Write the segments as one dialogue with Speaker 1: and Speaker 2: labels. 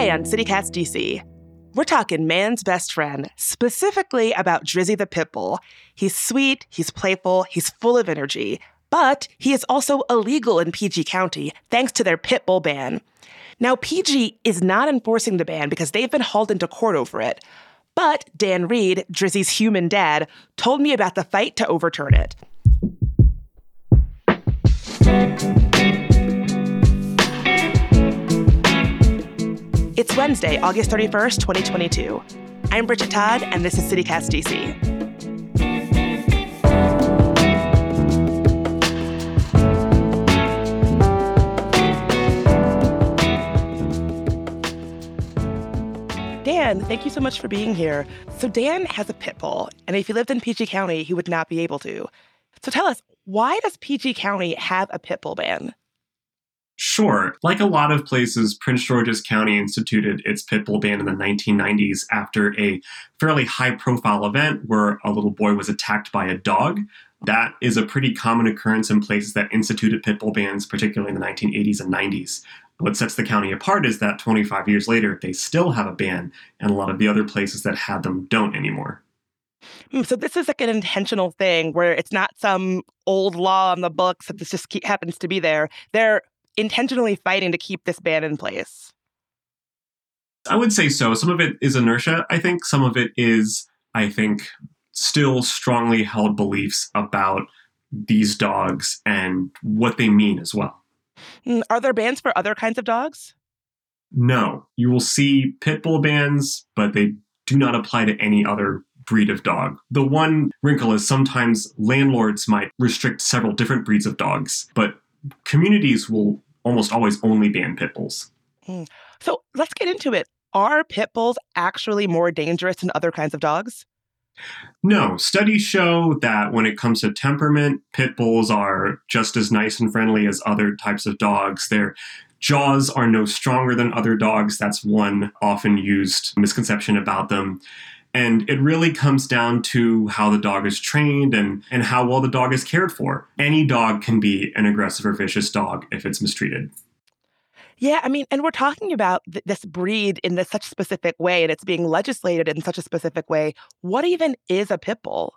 Speaker 1: Today on CityCast DC, we're talking man's best friend, specifically about Drizzy the Pitbull. He's sweet, he's playful, he's full of energy, but he is also illegal in PG County thanks to their Pitbull ban. Now, PG is not enforcing the ban because they've been hauled into court over it. But Dan Reed, Drizzy's human dad, told me about the fight to overturn it. Wednesday, August 31st, 2022. I'm Bridget Todd, and this is CityCast DC. Dan, thank you so much for being here. So, Dan has a pit bull, and if he lived in PG County, he would not be able to. So, tell us, why does PG County have a pit bull ban?
Speaker 2: Sure. Like a lot of places, Prince George's County instituted its pit bull ban in the 1990s after a fairly high profile event where a little boy was attacked by a dog. That is a pretty common occurrence in places that instituted pit bull bans, particularly in the 1980s and 90s. What sets the county apart is that 25 years later, they still have a ban, and a lot of the other places that had them don't anymore.
Speaker 1: Hmm, so this is like an intentional thing where it's not some old law on the books that this just happens to be there. They're intentionally fighting to keep this ban in place?
Speaker 2: I would say so. Some of it is inertia, I think. Some of it is, I think, still strongly held beliefs about these dogs and what they mean as well.
Speaker 1: Hmm, are there bans for other kinds of dogs?
Speaker 2: No. You will see pit bull bans, but they do not apply to any other breed of dog. The one wrinkle is sometimes landlords might restrict several different breeds of dogs, but communities will almost always only ban pit bulls.
Speaker 1: Mm. So let's get into it. Are pit bulls actually more dangerous than other kinds of dogs?
Speaker 2: No, studies show that when it comes to temperament, pit bulls are just as nice and friendly as other types of dogs. Their jaws are no stronger than other dogs. That's one often used misconception about them. And it really comes down to how the dog is trained and, and how well the dog is cared for. Any dog can be an aggressive or vicious dog if it's mistreated.
Speaker 1: Yeah, I mean, and we're talking about th- this breed in this such specific way, and it's being legislated in such a specific way. What even is a pit bull?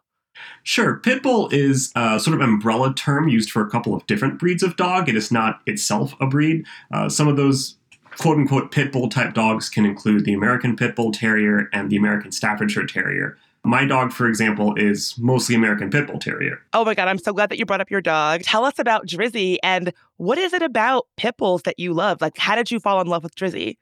Speaker 2: Sure. Pit bull is a sort of umbrella term used for a couple of different breeds of dog. It is not itself a breed. Uh, some of those quote unquote pit bull type dogs can include the American Pit Bull Terrier and the American Staffordshire Terrier. My dog, for example, is mostly American Pit Bull Terrier.
Speaker 1: Oh my God, I'm so glad that you brought up your dog. Tell us about Drizzy and what is it about pit bulls that you love? Like, how did you fall in love with Drizzy?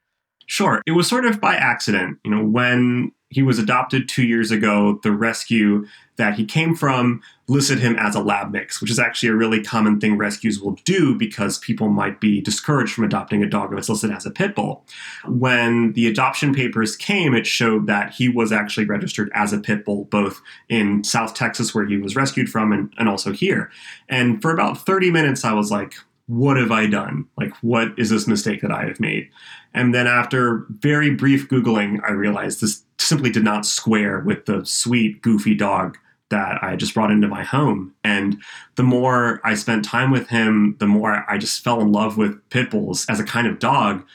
Speaker 2: Sure. It was sort of by accident. You know, when he was adopted two years ago, the rescue that he came from listed him as a lab mix, which is actually a really common thing rescues will do because people might be discouraged from adopting a dog if it's listed as a pit bull. When the adoption papers came, it showed that he was actually registered as a pit bull, both in South Texas, where he was rescued from, and, and also here. And for about 30 minutes, I was like, what have I done? Like, what is this mistake that I have made? And then after very brief Googling, I realized this simply did not square with the sweet, goofy dog that I had just brought into my home. And the more I spent time with him, the more I just fell in love with pit bulls as a kind of dog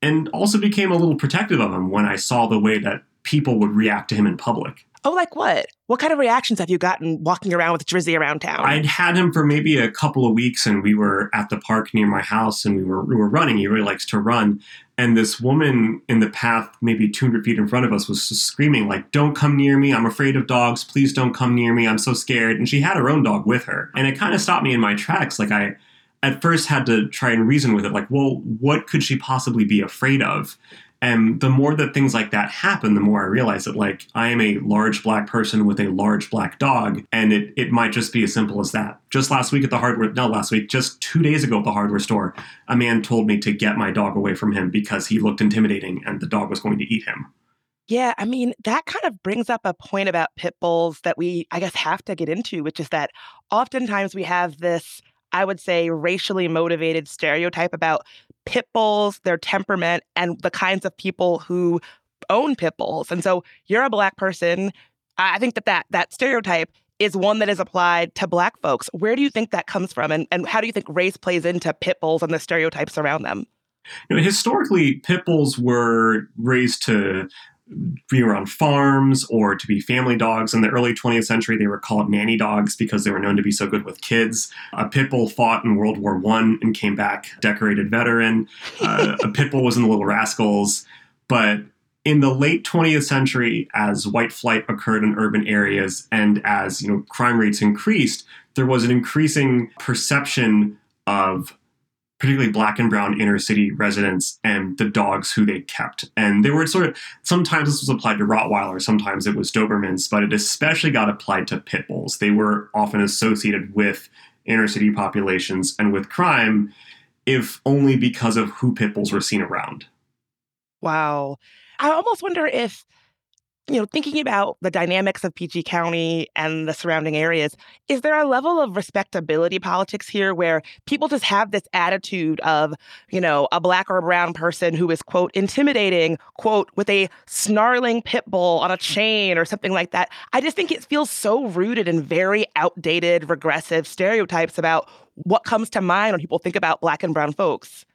Speaker 2: and also became a little protective of him when I saw the way that people would react to him in public.
Speaker 1: Oh, like what? What kind of reactions have you gotten walking around with Drizzy around town?
Speaker 2: I'd had him for maybe a couple of weeks, and we were at the park near my house, and we were we were running. He really likes to run, and this woman in the path, maybe 200 feet in front of us, was screaming like, "Don't come near me! I'm afraid of dogs. Please don't come near me! I'm so scared!" And she had her own dog with her, and it kind of stopped me in my tracks. Like I at first had to try and reason with it like well what could she possibly be afraid of and the more that things like that happen, the more I realize that, like, I am a large black person with a large black dog, and it, it might just be as simple as that. Just last week at the hardware, no, last week, just two days ago at the hardware store, a man told me to get my dog away from him because he looked intimidating and the dog was going to eat him.
Speaker 1: Yeah, I mean, that kind of brings up a point about pit bulls that we, I guess, have to get into, which is that oftentimes we have this I would say, racially motivated stereotype about pit bulls, their temperament, and the kinds of people who own pit bulls. And so you're a black person. I think that that, that stereotype is one that is applied to black folks. Where do you think that comes from? And, and how do you think race plays into pit bulls and the stereotypes around them?
Speaker 2: You know, historically, pit bulls were raised to be around farms or to be family dogs. In the early 20th century, they were called nanny dogs because they were known to be so good with kids. A pit bull fought in World War One and came back decorated veteran. Uh, a pit bull was in the Little Rascals, but in the late 20th century, as white flight occurred in urban areas and as you know crime rates increased, there was an increasing perception of particularly black and brown inner city residents and the dogs who they kept. And they were sort of sometimes this was applied to Rottweiler, sometimes it was Dobermans, but it especially got applied to pit bulls. They were often associated with inner city populations and with crime, if only because of who pit bulls were seen around.
Speaker 1: Wow. I almost wonder if you know, thinking about the dynamics of PG County and the surrounding areas, is there a level of respectability politics here where people just have this attitude of, you know, a black or a brown person who is, quote, intimidating, quote, with a snarling pit bull on a chain or something like that? I just think it feels so rooted in very outdated, regressive stereotypes about what comes to mind when people think about black and brown folks.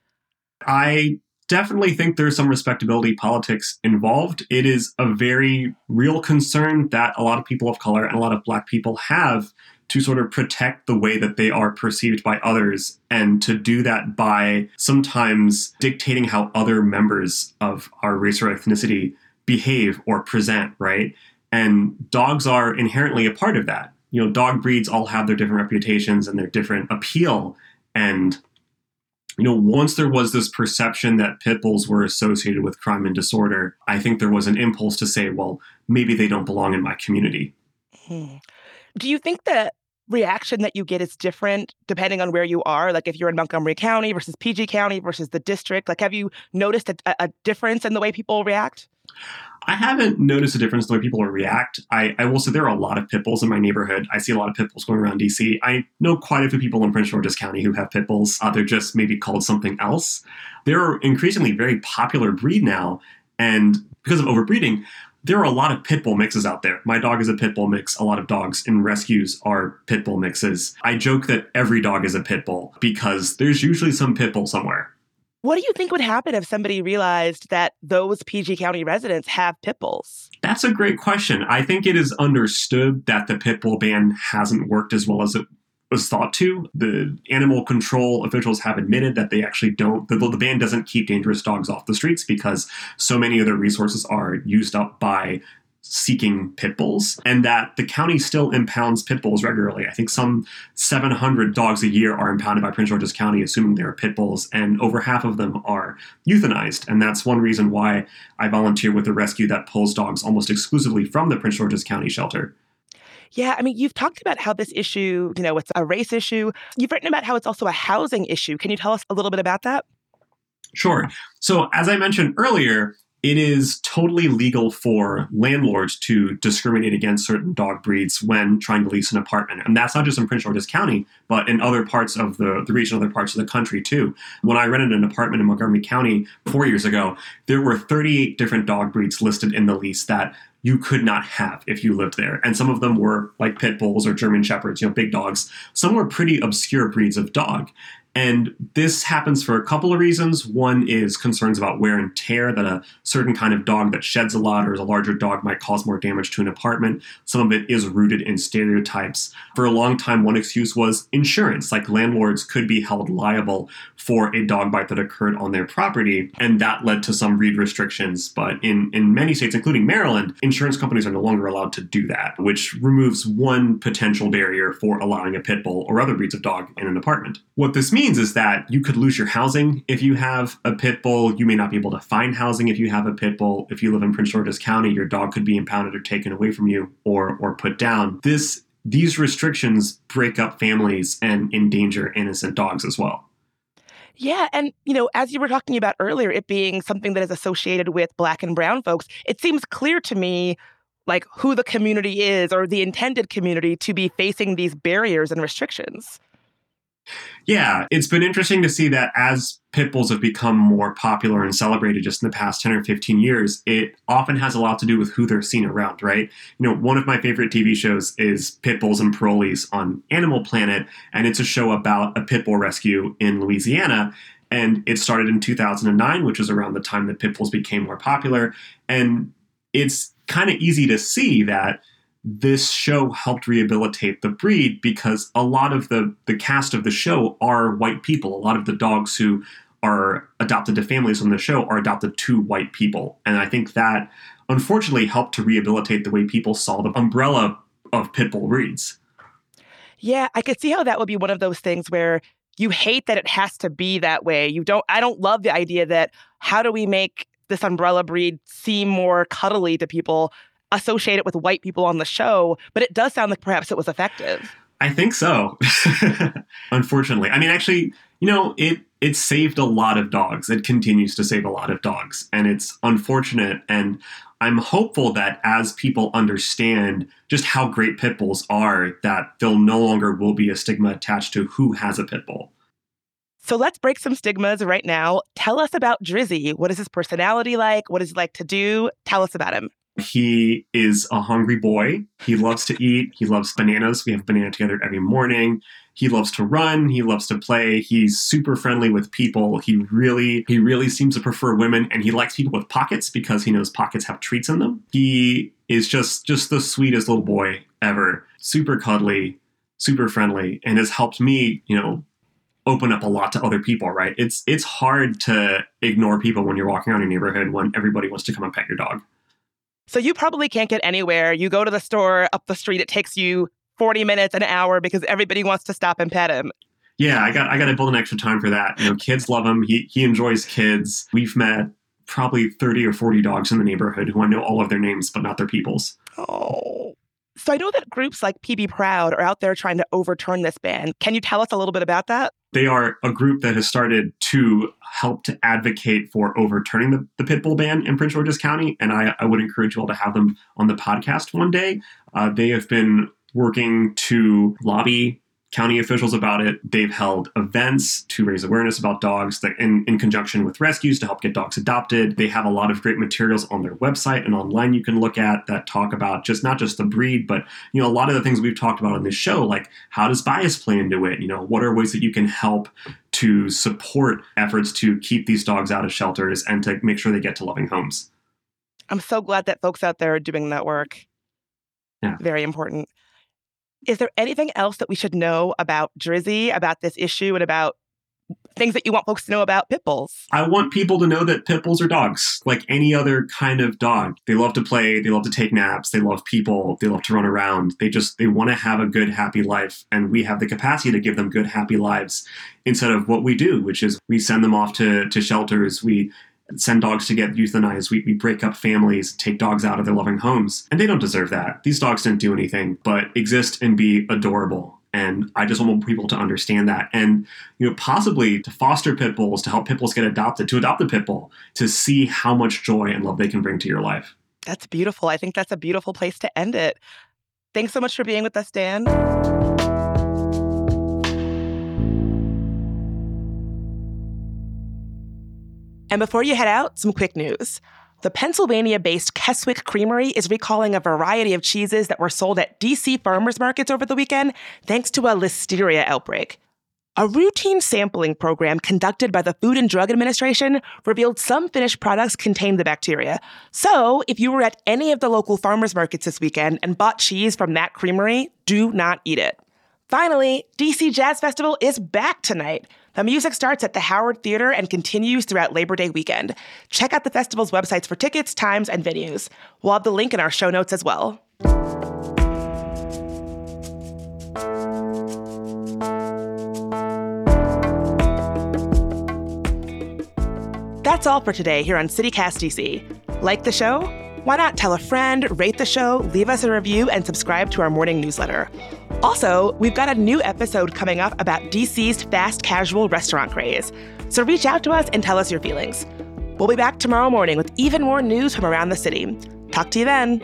Speaker 2: I definitely think there's some respectability politics involved. It is a very real concern that a lot of people of color and a lot of black people have to sort of protect the way that they are perceived by others and to do that by sometimes dictating how other members of our race or ethnicity behave or present, right? And dogs are inherently a part of that. You know, dog breeds all have their different reputations and their different appeal. And you know, once there was this perception that pit bulls were associated with crime and disorder, I think there was an impulse to say, well, maybe they don't belong in my community.
Speaker 1: Hmm. Do you think that reaction that you get is different depending on where you are? Like if you're in Montgomery County versus PG County versus the district, like have you noticed a, a difference in the way people react?
Speaker 2: I haven't noticed a difference in the way people react. I, I, will say there are a lot of pit bulls in my neighborhood. I see a lot of pit bulls going around DC. I know quite a few people in Prince George's County who have pit bulls. Uh, they're just maybe called something else. They're increasingly very popular breed now, and because of overbreeding, there are a lot of pit bull mixes out there. My dog is a pit bull mix. A lot of dogs in rescues are pit bull mixes. I joke that every dog is a pit bull because there's usually some pit bull somewhere.
Speaker 1: What do you think would happen if somebody realized that those PG County residents have pit bulls?
Speaker 2: That's a great question. I think it is understood that the pit bull ban hasn't worked as well as it was thought to. The animal control officials have admitted that they actually don't, the, the ban doesn't keep dangerous dogs off the streets because so many of their resources are used up by seeking pit bulls and that the county still impounds pit bulls regularly. I think some 700 dogs a year are impounded by Prince George's County, assuming they're pit bulls, and over half of them are euthanized. And that's one reason why I volunteer with a rescue that pulls dogs almost exclusively from the Prince George's County shelter.
Speaker 1: Yeah, I mean, you've talked about how this issue, you know, it's a race issue. You've written about how it's also a housing issue. Can you tell us a little bit about that?
Speaker 2: Sure. So, as I mentioned earlier, it is totally legal for landlords to discriminate against certain dog breeds when trying to lease an apartment. And that's not just in Prince George's County, but in other parts of the, the region, other parts of the country too. When I rented an apartment in Montgomery County four years ago, there were 38 different dog breeds listed in the lease that you could not have if you lived there. And some of them were like pit bulls or German shepherds, you know, big dogs. Some were pretty obscure breeds of dog. And this happens for a couple of reasons. One is concerns about wear and tear, that a certain kind of dog that sheds a lot or is a larger dog might cause more damage to an apartment. Some of it is rooted in stereotypes. For a long time, one excuse was insurance, like landlords could be held liable for a dog bite that occurred on their property, and that led to some breed restrictions. But in, in many states, including Maryland, insurance companies are no longer allowed to do that, which removes one potential barrier for allowing a pit bull or other breeds of dog in an apartment. What this means means is that you could lose your housing if you have a pit bull. You may not be able to find housing if you have a pit bull. If you live in Prince George's County, your dog could be impounded or taken away from you or or put down. This these restrictions break up families and endanger innocent dogs as well.
Speaker 1: Yeah. And, you know, as you were talking about earlier, it being something that is associated with black and brown folks, it seems clear to me like who the community is or the intended community to be facing these barriers and restrictions.
Speaker 2: Yeah, it's been interesting to see that as pit bulls have become more popular and celebrated just in the past 10 or 15 years, it often has a lot to do with who they're seen around, right? You know, one of my favorite TV shows is Pit Bulls and Parolees on Animal Planet, and it's a show about a pit bull rescue in Louisiana. And it started in 2009, which is around the time that pit bulls became more popular. And it's kind of easy to see that this show helped rehabilitate the breed because a lot of the the cast of the show are white people. A lot of the dogs who are adopted to families on the show are adopted to white people. And I think that unfortunately helped to rehabilitate the way people saw the umbrella of pit bull breeds.
Speaker 1: Yeah, I could see how that would be one of those things where you hate that it has to be that way. You don't I don't love the idea that how do we make this umbrella breed seem more cuddly to people, associate it with white people on the show, but it does sound like perhaps it was effective.
Speaker 2: I think so. Unfortunately. I mean actually, you know, it it saved a lot of dogs. It continues to save a lot of dogs. And it's unfortunate. And I'm hopeful that as people understand just how great pit bulls are, that there no longer will be a stigma attached to who has a pit bull.
Speaker 1: So let's break some stigmas right now. Tell us about Drizzy. What is his personality like? What is he like to do? Tell us about him.
Speaker 2: He is a hungry boy. He loves to eat. He loves bananas. We have banana together every morning. He loves to run. He loves to play. He's super friendly with people. He really, he really seems to prefer women, and he likes people with pockets because he knows pockets have treats in them. He is just, just the sweetest little boy ever. Super cuddly, super friendly, and has helped me, you know, open up a lot to other people. Right? It's it's hard to ignore people when you're walking around your neighborhood when everybody wants to come and pet your dog.
Speaker 1: So you probably can't get anywhere. You go to the store up the street, it takes you 40 minutes, an hour because everybody wants to stop and pet him.
Speaker 2: Yeah, I got I got to build an extra time for that. You know, kids love him. He he enjoys kids. We've met probably 30 or 40 dogs in the neighborhood who I know all of their names but not their people's.
Speaker 1: Oh. So I know that groups like PB Proud are out there trying to overturn this ban. Can you tell us a little bit about that?
Speaker 2: They are a group that has started to help to advocate for overturning the, the pit bull ban in Prince George's County. And I, I would encourage you all to have them on the podcast one day. Uh, they have been working to lobby county officials about it. They've held events to raise awareness about dogs that in, in conjunction with rescues to help get dogs adopted. They have a lot of great materials on their website and online you can look at that talk about just not just the breed, but you know, a lot of the things we've talked about on this show, like how does bias play into it? You know, what are ways that you can help to support efforts to keep these dogs out of shelters and to make sure they get to loving homes?
Speaker 1: I'm so glad that folks out there are doing that work.
Speaker 2: Yeah.
Speaker 1: Very important. Is there anything else that we should know about Drizzy, about this issue, and about things that you want folks to know about pit bulls?
Speaker 2: I want people to know that pit bulls are dogs, like any other kind of dog. They love to play, they love to take naps, they love people, they love to run around. They just they want to have a good happy life and we have the capacity to give them good happy lives instead of what we do, which is we send them off to to shelters, we send dogs to get euthanized. We, we break up families, take dogs out of their loving homes. And they don't deserve that. These dogs didn't do anything but exist and be adorable. And I just want people to understand that. And, you know, possibly to foster pit bulls, to help pit bulls get adopted, to adopt a pit bull, to see how much joy and love they can bring to your life.
Speaker 1: That's beautiful. I think that's a beautiful place to end it. Thanks so much for being with us, Dan. And before you head out, some quick news. The Pennsylvania based Keswick Creamery is recalling a variety of cheeses that were sold at DC farmers markets over the weekend thanks to a listeria outbreak. A routine sampling program conducted by the Food and Drug Administration revealed some finished products contained the bacteria. So, if you were at any of the local farmers markets this weekend and bought cheese from that creamery, do not eat it. Finally, DC Jazz Festival is back tonight. The music starts at the Howard Theater and continues throughout Labor Day weekend. Check out the festival's websites for tickets, times, and venues. We'll have the link in our show notes as well. That's all for today here on CityCast DC. Like the show? Why not tell a friend, rate the show, leave us a review, and subscribe to our morning newsletter? Also, we've got a new episode coming up about DC's fast casual restaurant craze. So reach out to us and tell us your feelings. We'll be back tomorrow morning with even more news from around the city. Talk to you then.